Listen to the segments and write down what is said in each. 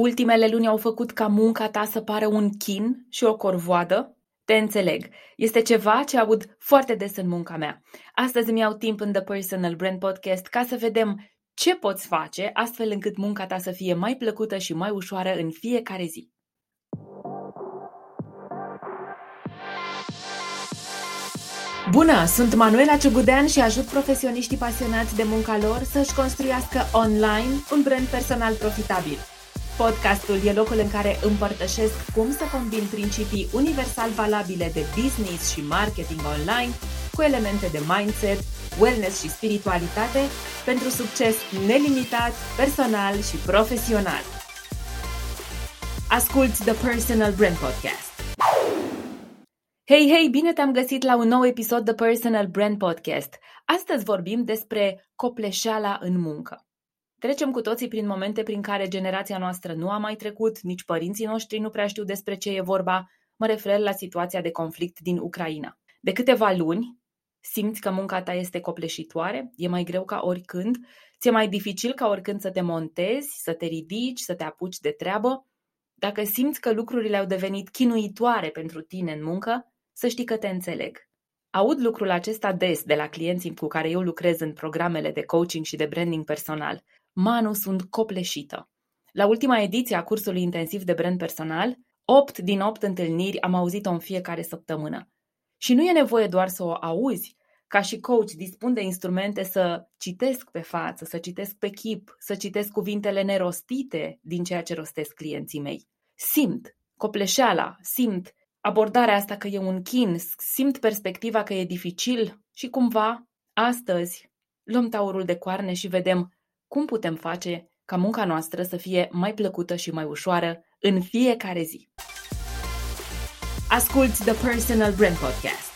Ultimele luni au făcut ca munca ta să pară un chin și o corvoadă? Te înțeleg. Este ceva ce aud foarte des în munca mea. Astăzi îmi iau timp în The Personal Brand Podcast ca să vedem ce poți face astfel încât munca ta să fie mai plăcută și mai ușoară în fiecare zi. Bună, sunt Manuela Ciugudean și ajut profesioniștii pasionați de munca lor să-și construiască online un brand personal profitabil. Podcastul e locul în care împărtășesc cum să combin principii universal valabile de business și marketing online cu elemente de mindset, wellness și spiritualitate pentru succes nelimitat, personal și profesional. Asculți The Personal Brand Podcast. Hei, hei, bine te-am găsit la un nou episod The Personal Brand Podcast. Astăzi vorbim despre copleșeala în muncă. Trecem cu toții prin momente prin care generația noastră nu a mai trecut, nici părinții noștri nu prea știu despre ce e vorba. Mă refer la situația de conflict din Ucraina. De câteva luni, simți că munca ta este copleșitoare, e mai greu ca oricând, ți-e mai dificil ca oricând să te montezi, să te ridici, să te apuci de treabă. Dacă simți că lucrurile au devenit chinuitoare pentru tine în muncă, să știi că te înțeleg. Aud lucrul acesta des de la clienții cu care eu lucrez în programele de coaching și de branding personal. Manu, sunt copleșită. La ultima ediție a cursului intensiv de brand personal, 8 din 8 întâlniri am auzit-o în fiecare săptămână. Și nu e nevoie doar să o auzi, ca și coach dispun de instrumente să citesc pe față, să citesc pe chip, să citesc cuvintele nerostite din ceea ce rostesc clienții mei. Simt copleșeala, simt abordarea asta că e un chin, simt perspectiva că e dificil și cumva, astăzi, luăm taurul de coarne și vedem cum putem face ca munca noastră să fie mai plăcută și mai ușoară în fiecare zi. Asculți The Personal Brand Podcast.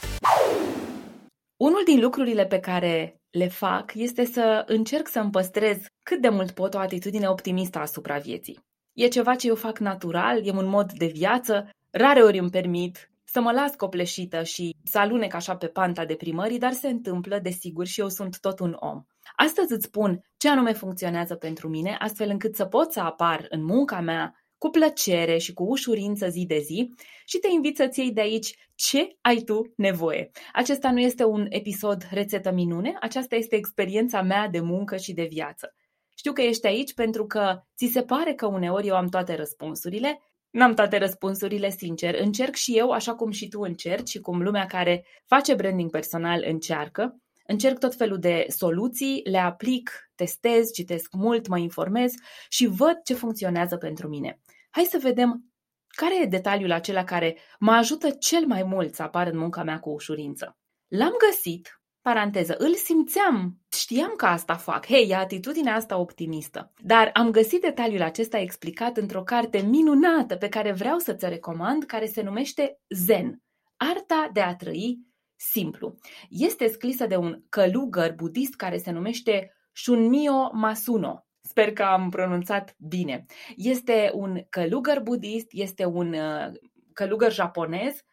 Unul din lucrurile pe care le fac este să încerc să îmi păstrez cât de mult pot o atitudine optimistă asupra vieții. E ceva ce eu fac natural, e un mod de viață, Rare ori îmi permit să mă las copleșită și să alunec așa pe panta deprimării, dar se întâmplă, desigur, și eu sunt tot un om. Astăzi îți spun ce anume funcționează pentru mine, astfel încât să pot să apar în munca mea cu plăcere și cu ușurință zi de zi și te invit să-ți iei de aici ce ai tu nevoie. Acesta nu este un episod rețetă minune, aceasta este experiența mea de muncă și de viață. Știu că ești aici pentru că ți se pare că uneori eu am toate răspunsurile, N-am toate răspunsurile, sincer. Încerc și eu, așa cum și tu încerci și cum lumea care face branding personal încearcă. Încerc tot felul de soluții, le aplic, testez, citesc mult, mă informez și văd ce funcționează pentru mine. Hai să vedem care e detaliul acela care mă ajută cel mai mult să apar în munca mea cu ușurință. L-am găsit Paranteză, îl simțeam, știam că asta fac, hei, e atitudinea asta optimistă. Dar am găsit detaliul acesta explicat într-o carte minunată pe care vreau să ți-o recomand, care se numește Zen, Arta de a trăi simplu. Este scrisă de un călugăr budist care se numește Shunmyo Masuno. Sper că am pronunțat bine. Este un călugăr budist, este un uh, călugăr japonez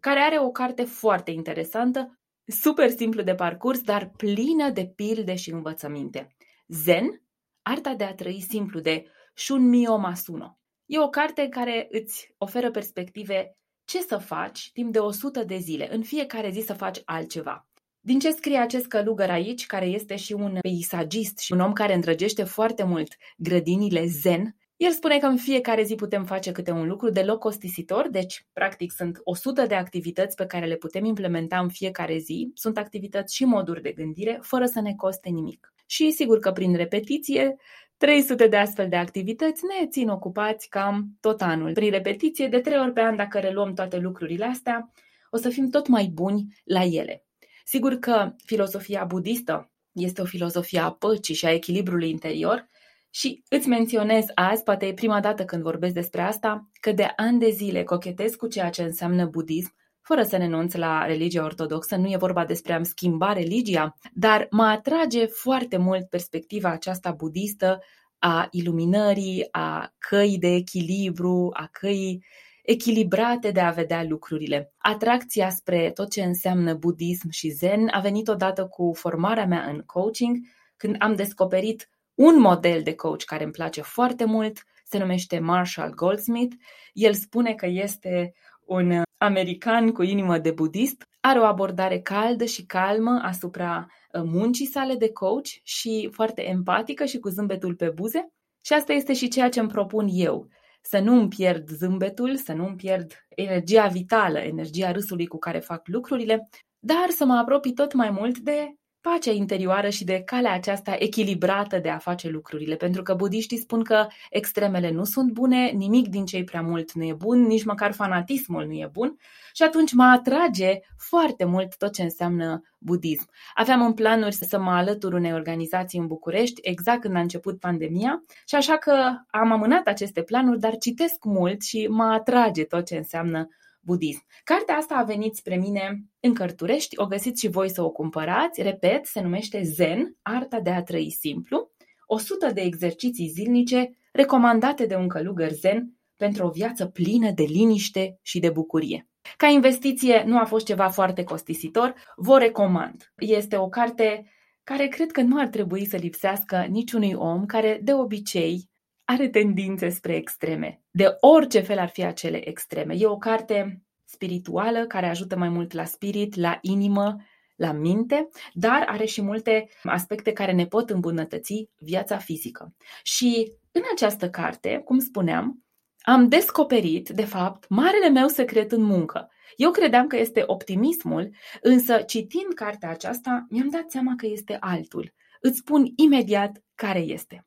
care are o carte foarte interesantă super simplu de parcurs, dar plină de pilde și învățăminte. Zen, arta de a trăi simplu de Shunmyo Masuno. E o carte care îți oferă perspective ce să faci timp de 100 de zile, în fiecare zi să faci altceva. Din ce scrie acest călugăr aici, care este și un peisagist și un om care îndrăgește foarte mult grădinile zen, el spune că în fiecare zi putem face câte un lucru deloc costisitor, deci practic sunt 100 de activități pe care le putem implementa în fiecare zi, sunt activități și moduri de gândire, fără să ne coste nimic. Și sigur că prin repetiție, 300 de astfel de activități ne țin ocupați cam tot anul. Prin repetiție, de 3 ori pe an, dacă reluăm toate lucrurile astea, o să fim tot mai buni la ele. Sigur că filosofia budistă este o filozofie a păcii și a echilibrului interior, și îți menționez azi, poate e prima dată când vorbesc despre asta, că de ani de zile cochetez cu ceea ce înseamnă budism, fără să renunț la religia ortodoxă, nu e vorba despre a-mi schimba religia, dar mă atrage foarte mult perspectiva aceasta budistă a iluminării, a căii de echilibru, a căii echilibrate de a vedea lucrurile. Atracția spre tot ce înseamnă budism și zen a venit odată cu formarea mea în coaching, când am descoperit un model de coach care îmi place foarte mult, se numește Marshall Goldsmith. El spune că este un american cu inimă de budist, are o abordare caldă și calmă asupra uh, muncii sale de coach și foarte empatică și cu zâmbetul pe buze. Și asta este și ceea ce îmi propun eu. Să nu îmi pierd zâmbetul, să nu îmi pierd energia vitală, energia râsului cu care fac lucrurile, dar să mă apropii tot mai mult de pacea interioară și de calea aceasta echilibrată de a face lucrurile, pentru că budiștii spun că extremele nu sunt bune, nimic din cei prea mult nu e bun, nici măcar fanatismul nu e bun și atunci mă atrage foarte mult tot ce înseamnă budism. Aveam în planuri să mă alătur unei organizații în București exact când a început pandemia și așa că am amânat aceste planuri, dar citesc mult și mă atrage tot ce înseamnă budism. Cartea asta a venit spre mine în Cărturești, o găsiți și voi să o cumpărați. Repet, se numește Zen, Arta de a trăi simplu. 100 de exerciții zilnice recomandate de un călugăr zen pentru o viață plină de liniște și de bucurie. Ca investiție nu a fost ceva foarte costisitor, vă recomand. Este o carte care cred că nu ar trebui să lipsească niciunui om care de obicei are tendințe spre extreme, de orice fel ar fi acele extreme. E o carte spirituală care ajută mai mult la spirit, la inimă, la minte, dar are și multe aspecte care ne pot îmbunătăți viața fizică. Și în această carte, cum spuneam, am descoperit, de fapt, marele meu secret în muncă. Eu credeam că este optimismul, însă citind cartea aceasta, mi-am dat seama că este altul. Îți spun imediat care este.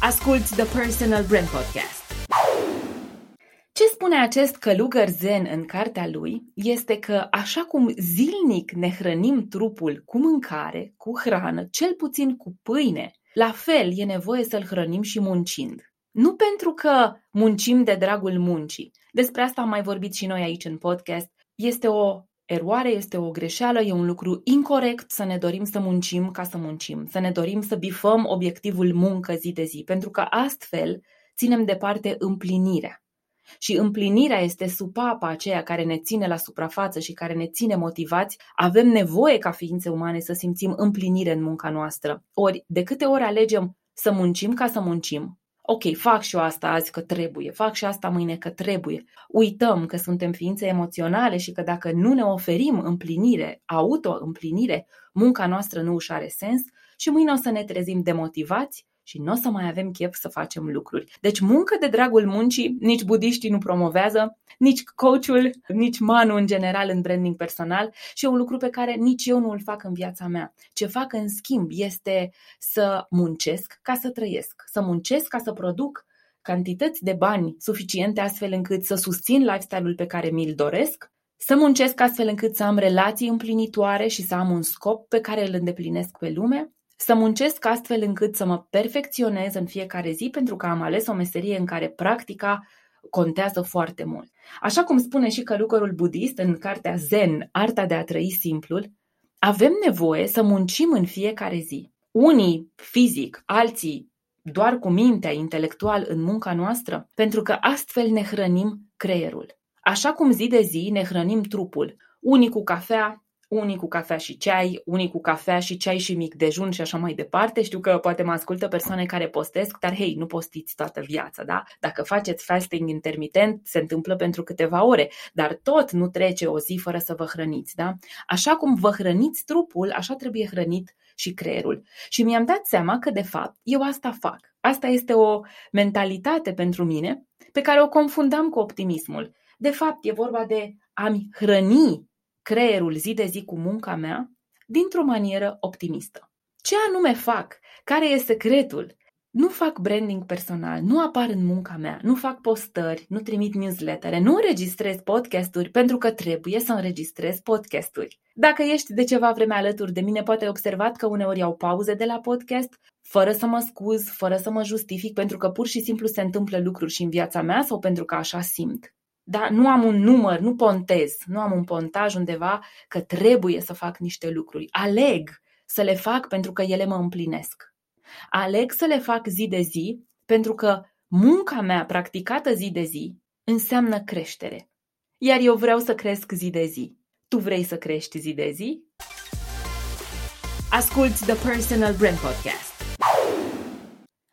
Asculți The Personal Brand Podcast. Ce spune acest călugăr zen în cartea lui este că așa cum zilnic ne hrănim trupul cu mâncare, cu hrană, cel puțin cu pâine, la fel e nevoie să-l hrănim și muncind. Nu pentru că muncim de dragul muncii. Despre asta am mai vorbit și noi aici în podcast. Este o eroare, este o greșeală, e un lucru incorrect să ne dorim să muncim ca să muncim, să ne dorim să bifăm obiectivul muncă zi de zi, pentru că astfel ținem departe împlinirea. Și împlinirea este supapa aceea care ne ține la suprafață și care ne ține motivați. Avem nevoie ca ființe umane să simțim împlinire în munca noastră. Ori, de câte ori alegem să muncim ca să muncim, ok, fac și eu asta azi că trebuie, fac și asta mâine că trebuie. Uităm că suntem ființe emoționale și că dacă nu ne oferim împlinire, auto-împlinire, munca noastră nu își are sens și mâine o să ne trezim demotivați și nu o să mai avem chef să facem lucruri. Deci muncă de dragul muncii nici budiștii nu promovează, nici coachul, nici manu în general în branding personal și e un lucru pe care nici eu nu îl fac în viața mea. Ce fac în schimb este să muncesc ca să trăiesc, să muncesc ca să produc cantități de bani suficiente astfel încât să susțin lifestyle-ul pe care mi-l doresc, să muncesc astfel încât să am relații împlinitoare și să am un scop pe care îl îndeplinesc pe lume să muncesc astfel încât să mă perfecționez în fiecare zi pentru că am ales o meserie în care practica contează foarte mult. Așa cum spune și călugărul budist în cartea Zen, Arta de a trăi simplul, avem nevoie să muncim în fiecare zi. Unii fizic, alții doar cu mintea intelectual în munca noastră, pentru că astfel ne hrănim creierul. Așa cum zi de zi ne hrănim trupul, unii cu cafea, unii cu cafea și ceai, unii cu cafea și ceai și mic dejun și așa mai departe. Știu că poate mă ascultă persoane care postesc, dar hei, nu postiți toată viața, da? Dacă faceți fasting intermitent, se întâmplă pentru câteva ore, dar tot nu trece o zi fără să vă hrăniți, da? Așa cum vă hrăniți trupul, așa trebuie hrănit și creierul. Și mi-am dat seama că, de fapt, eu asta fac. Asta este o mentalitate pentru mine pe care o confundam cu optimismul. De fapt, e vorba de a-mi hrăni creierul zi de zi cu munca mea dintr-o manieră optimistă. Ce anume fac? Care e secretul? Nu fac branding personal, nu apar în munca mea, nu fac postări, nu trimit newslettere, nu înregistrez podcasturi pentru că trebuie să înregistrez podcasturi. Dacă ești de ceva vreme alături de mine, poate ai observat că uneori iau pauze de la podcast, fără să mă scuz, fără să mă justific, pentru că pur și simplu se întâmplă lucruri și în viața mea sau pentru că așa simt. Da? Nu am un număr, nu pontez, nu am un pontaj undeva că trebuie să fac niște lucruri. Aleg să le fac pentru că ele mă împlinesc. Aleg să le fac zi de zi pentru că munca mea practicată zi de zi înseamnă creștere. Iar eu vreau să cresc zi de zi. Tu vrei să crești zi de zi? Asculți The Personal Brand Podcast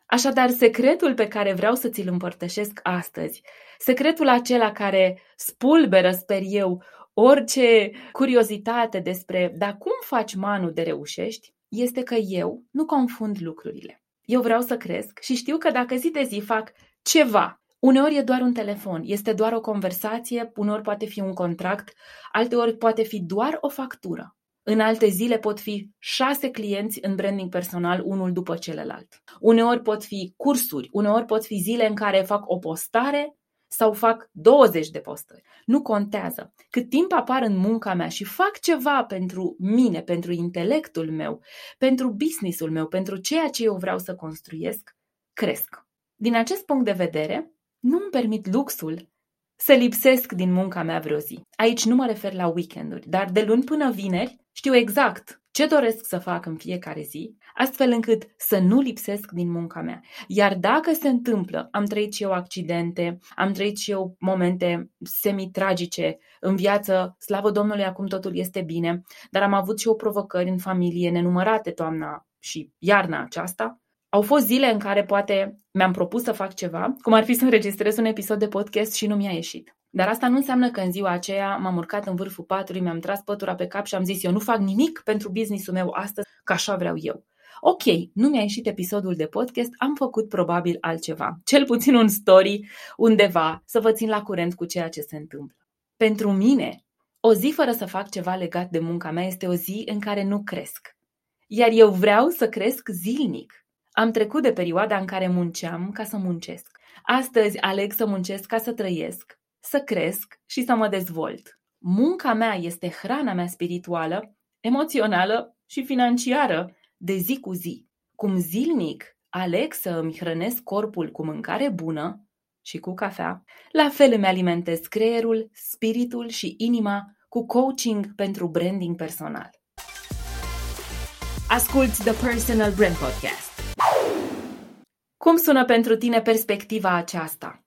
Așadar, secretul pe care vreau să ți-l împărtășesc astăzi, secretul acela care spulberă, sper eu, orice curiozitate despre dar cum faci manu de reușești, este că eu nu confund lucrurile. Eu vreau să cresc și știu că dacă zi de zi fac ceva, uneori e doar un telefon, este doar o conversație, uneori poate fi un contract, alteori poate fi doar o factură. În alte zile pot fi șase clienți în branding personal, unul după celălalt. Uneori pot fi cursuri, uneori pot fi zile în care fac o postare sau fac 20 de postări. Nu contează. Cât timp apar în munca mea și fac ceva pentru mine, pentru intelectul meu, pentru businessul meu, pentru ceea ce eu vreau să construiesc, cresc. Din acest punct de vedere, nu îmi permit luxul să lipsesc din munca mea vreo zi. Aici nu mă refer la weekenduri, dar de luni până vineri știu exact ce doresc să fac în fiecare zi, astfel încât să nu lipsesc din munca mea. Iar dacă se întâmplă, am trăit și eu accidente, am trăit și eu momente semi-tragice în viață, slavă Domnului, acum totul este bine, dar am avut și o provocări în familie nenumărate toamna și iarna aceasta, au fost zile în care poate mi-am propus să fac ceva, cum ar fi să înregistrez un episod de podcast și nu mi-a ieșit. Dar asta nu înseamnă că în ziua aceea m-am urcat în vârful patului, mi-am tras pătura pe cap și am zis eu nu fac nimic pentru businessul meu astăzi, că așa vreau eu. Ok, nu mi-a ieșit episodul de podcast, am făcut probabil altceva. Cel puțin un story undeva să vă țin la curent cu ceea ce se întâmplă. Pentru mine, o zi fără să fac ceva legat de munca mea este o zi în care nu cresc. Iar eu vreau să cresc zilnic. Am trecut de perioada în care munceam ca să muncesc. Astăzi aleg să muncesc ca să trăiesc, să cresc și să mă dezvolt. Munca mea este hrana mea spirituală, emoțională și financiară de zi cu zi. Cum zilnic aleg să îmi hrănesc corpul cu mâncare bună și cu cafea, la fel îmi alimentez creierul, spiritul și inima cu coaching pentru branding personal. Asculți The Personal Brand Podcast cum sună pentru tine perspectiva aceasta?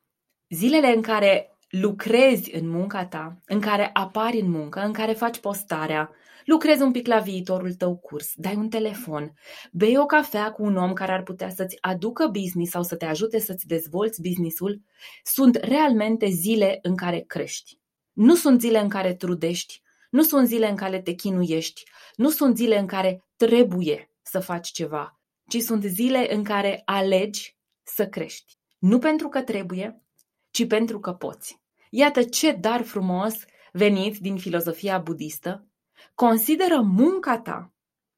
Zilele în care lucrezi în munca ta, în care apari în muncă, în care faci postarea, lucrezi un pic la viitorul tău curs, dai un telefon, bei o cafea cu un om care ar putea să-ți aducă business sau să te ajute să-ți dezvolți businessul, sunt realmente zile în care crești. Nu sunt zile în care trudești, nu sunt zile în care te chinuiești, nu sunt zile în care trebuie să faci ceva, ci sunt zile în care alegi să crești. Nu pentru că trebuie, ci pentru că poți. Iată ce dar frumos venit din filozofia budistă. Consideră munca ta,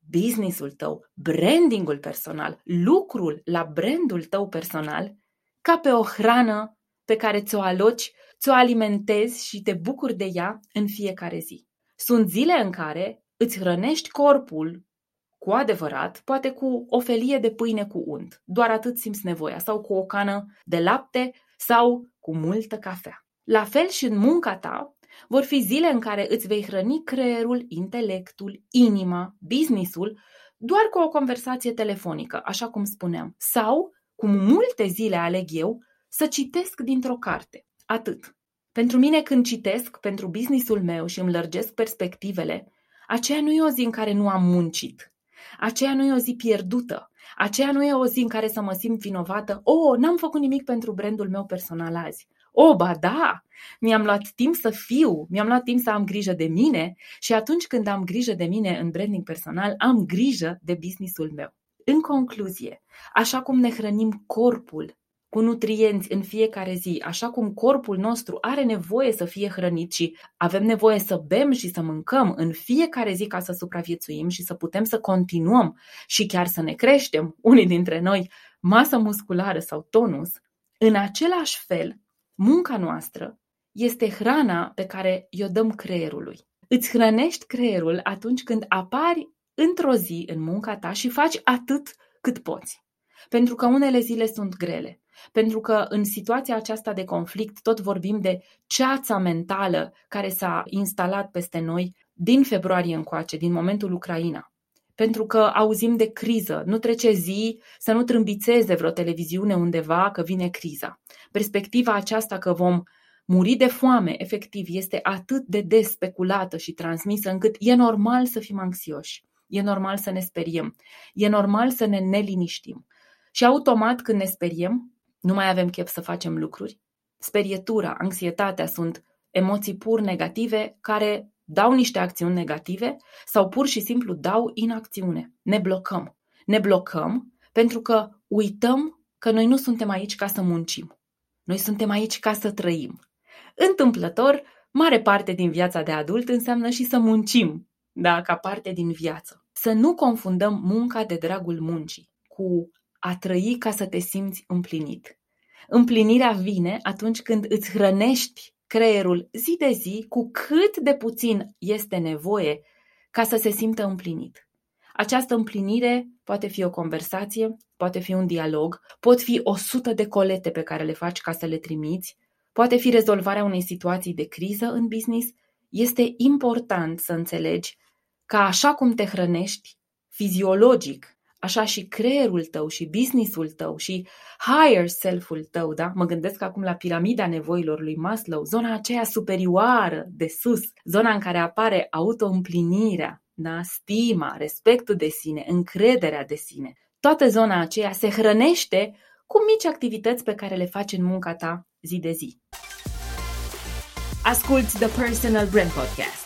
businessul tău, brandingul personal, lucrul la brandul tău personal, ca pe o hrană pe care ți-o aloci, ți-o alimentezi și te bucuri de ea în fiecare zi. Sunt zile în care îți hrănești corpul cu adevărat, poate cu o felie de pâine cu unt. Doar atât simți nevoia. Sau cu o cană de lapte sau cu multă cafea. La fel și în munca ta, vor fi zile în care îți vei hrăni creierul, intelectul, inima, businessul, doar cu o conversație telefonică, așa cum spuneam. Sau, cum multe zile aleg eu, să citesc dintr-o carte. Atât. Pentru mine când citesc pentru businessul meu și îmi lărgesc perspectivele, aceea nu e o zi în care nu am muncit. Aceea nu e o zi pierdută. Aceea nu e o zi în care să mă simt vinovată. O, oh, n-am făcut nimic pentru brandul meu personal azi. O, oh, ba da, mi-am luat timp să fiu, mi-am luat timp să am grijă de mine și atunci când am grijă de mine în branding personal, am grijă de businessul meu. În concluzie, așa cum ne hrănim corpul cu nutrienți în fiecare zi, așa cum corpul nostru are nevoie să fie hrănit și avem nevoie să bem și să mâncăm în fiecare zi ca să supraviețuim și să putem să continuăm și chiar să ne creștem, unii dintre noi, masă musculară sau tonus, în același fel, munca noastră este hrana pe care i-o dăm creierului. Îți hrănești creierul atunci când apari într-o zi în munca ta și faci atât cât poți. Pentru că unele zile sunt grele, pentru că în situația aceasta de conflict tot vorbim de ceața mentală care s-a instalat peste noi din februarie încoace, din momentul Ucraina. Pentru că auzim de criză, nu trece zi să nu trâmbițeze vreo televiziune undeva că vine criza. Perspectiva aceasta că vom muri de foame, efectiv, este atât de des speculată și transmisă încât e normal să fim anxioși, e normal să ne speriem, e normal să ne neliniștim. Și automat când ne speriem, nu mai avem chef să facem lucruri. Sperietura, anxietatea sunt emoții pur negative care dau niște acțiuni negative sau pur și simplu dau inacțiune. Ne blocăm. Ne blocăm pentru că uităm că noi nu suntem aici ca să muncim. Noi suntem aici ca să trăim. Întâmplător, mare parte din viața de adult înseamnă și să muncim, da, ca parte din viață. Să nu confundăm munca de dragul muncii cu a trăi ca să te simți împlinit. Împlinirea vine atunci când îți hrănești creierul zi de zi cu cât de puțin este nevoie ca să se simtă împlinit. Această împlinire poate fi o conversație, poate fi un dialog, pot fi o sută de colete pe care le faci ca să le trimiți, poate fi rezolvarea unei situații de criză în business. Este important să înțelegi că așa cum te hrănești, fiziologic, așa și creierul tău și businessul tău și higher self-ul tău, da? Mă gândesc acum la piramida nevoilor lui Maslow, zona aceea superioară de sus, zona în care apare autoîmplinirea, da? stima, respectul de sine, încrederea de sine. Toată zona aceea se hrănește cu mici activități pe care le faci în munca ta zi de zi. Asculți The Personal Brand Podcast.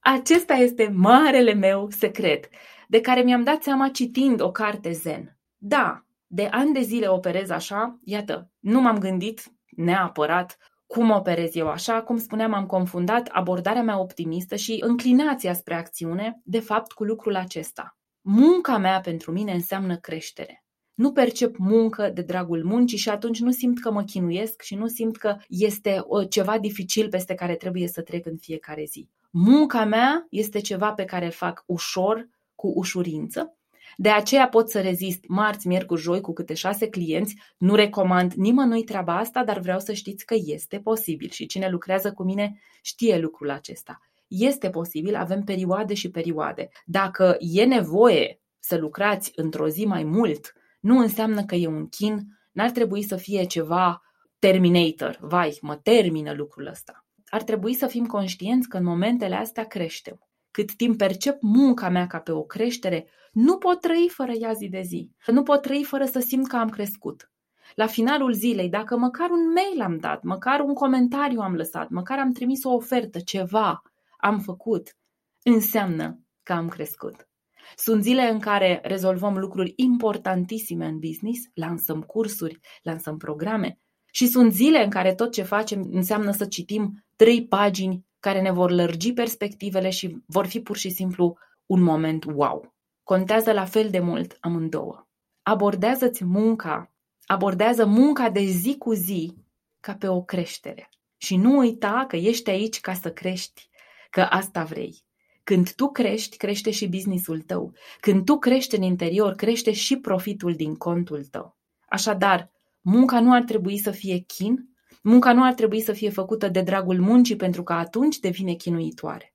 Acesta este marele meu secret de care mi-am dat seama citind o carte zen. Da, de ani de zile operez așa, iată, nu m-am gândit neapărat cum operez eu așa, cum spuneam, am confundat abordarea mea optimistă și înclinația spre acțiune, de fapt, cu lucrul acesta. Munca mea pentru mine înseamnă creștere. Nu percep muncă de dragul muncii și atunci nu simt că mă chinuiesc și nu simt că este ceva dificil peste care trebuie să trec în fiecare zi. Munca mea este ceva pe care îl fac ușor, cu ușurință. De aceea pot să rezist marți, miercuri, joi cu câte șase clienți. Nu recomand nimănui treaba asta, dar vreau să știți că este posibil și cine lucrează cu mine știe lucrul acesta. Este posibil, avem perioade și perioade. Dacă e nevoie să lucrați într-o zi mai mult, nu înseamnă că e un chin, n-ar trebui să fie ceva terminator, vai, mă termină lucrul ăsta. Ar trebui să fim conștienți că în momentele astea creștem cât timp percep munca mea ca pe o creștere, nu pot trăi fără ea zi de zi. Nu pot trăi fără să simt că am crescut. La finalul zilei, dacă măcar un mail am dat, măcar un comentariu am lăsat, măcar am trimis o ofertă, ceva am făcut, înseamnă că am crescut. Sunt zile în care rezolvăm lucruri importantissime în business, lansăm cursuri, lansăm programe și sunt zile în care tot ce facem înseamnă să citim trei pagini care ne vor lărgi perspectivele și vor fi pur și simplu un moment wow. Contează la fel de mult amândouă. Abordează-ți munca, abordează munca de zi cu zi ca pe o creștere. Și nu uita că ești aici ca să crești, că asta vrei. Când tu crești, crește și businessul tău. Când tu crești în interior, crește și profitul din contul tău. Așadar, munca nu ar trebui să fie chin, Munca nu ar trebui să fie făcută de dragul muncii pentru că atunci devine chinuitoare.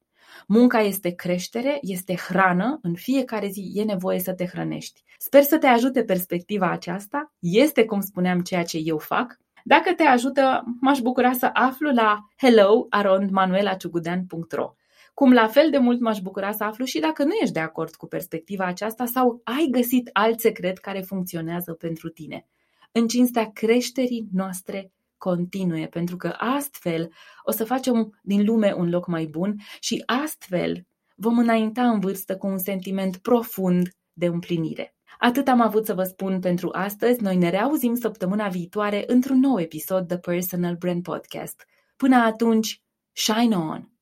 Munca este creștere, este hrană, în fiecare zi e nevoie să te hrănești. Sper să te ajute perspectiva aceasta, este, cum spuneam, ceea ce eu fac. Dacă te ajută, m-aș bucura să aflu la hello.manuelaciugudean.ro cum la fel de mult m-aș bucura să aflu și dacă nu ești de acord cu perspectiva aceasta sau ai găsit alt secret care funcționează pentru tine. În cinstea creșterii noastre continue, pentru că astfel o să facem din lume un loc mai bun și astfel vom înainta în vârstă cu un sentiment profund de împlinire. Atât am avut să vă spun pentru astăzi, noi ne reauzim săptămâna viitoare într-un nou episod The Personal Brand Podcast. Până atunci, shine on!